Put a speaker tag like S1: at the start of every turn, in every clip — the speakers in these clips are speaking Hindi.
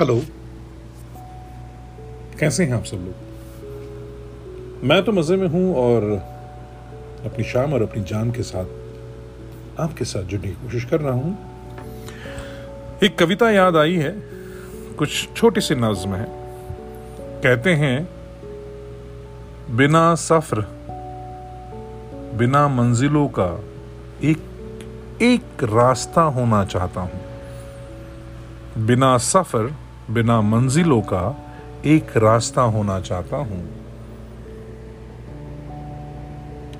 S1: हेलो कैसे हैं आप सब लोग? मैं तो मज़े में हूँ और अपनी शाम और अपनी जान के साथ आपके साथ जुड़ने की कोशिश कर रहा हूँ। एक कविता याद आई है, कुछ छोटी सी नज्म है कहते हैं, बिना सफ़र, बिना मंजिलों का एक एक रास्ता होना चाहता हूँ। बिना सफ़र बिना मंजिलों का एक रास्ता होना चाहता हूँ।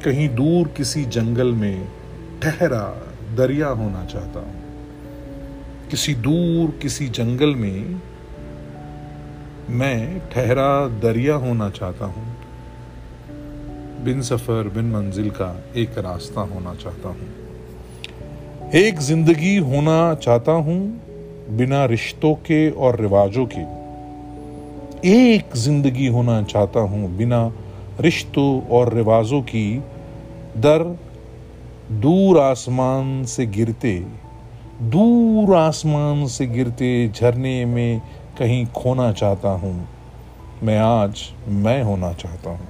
S1: कहीं दूर किसी जंगल में ठहरा दरिया होना चाहता हूँ। किसी दूर किसी जंगल में मैं ठहरा दरिया होना चाहता हूँ। बिन सफ़र, बिन मंजिल का एक रास्ता होना चाहता हूँ। एक ज़िंदगी होना चाहता हूँ बिना रिश्तों के और रिवाजों के। एक ज़िंदगी होना चाहता हूँ बिना रिश्तों और रिवाजों की। दर दूर आसमान से गिरते, दूर आसमान से गिरते झरने में कहीं खोना चाहता हूँ। मैं आज मैं होना चाहता हूँ।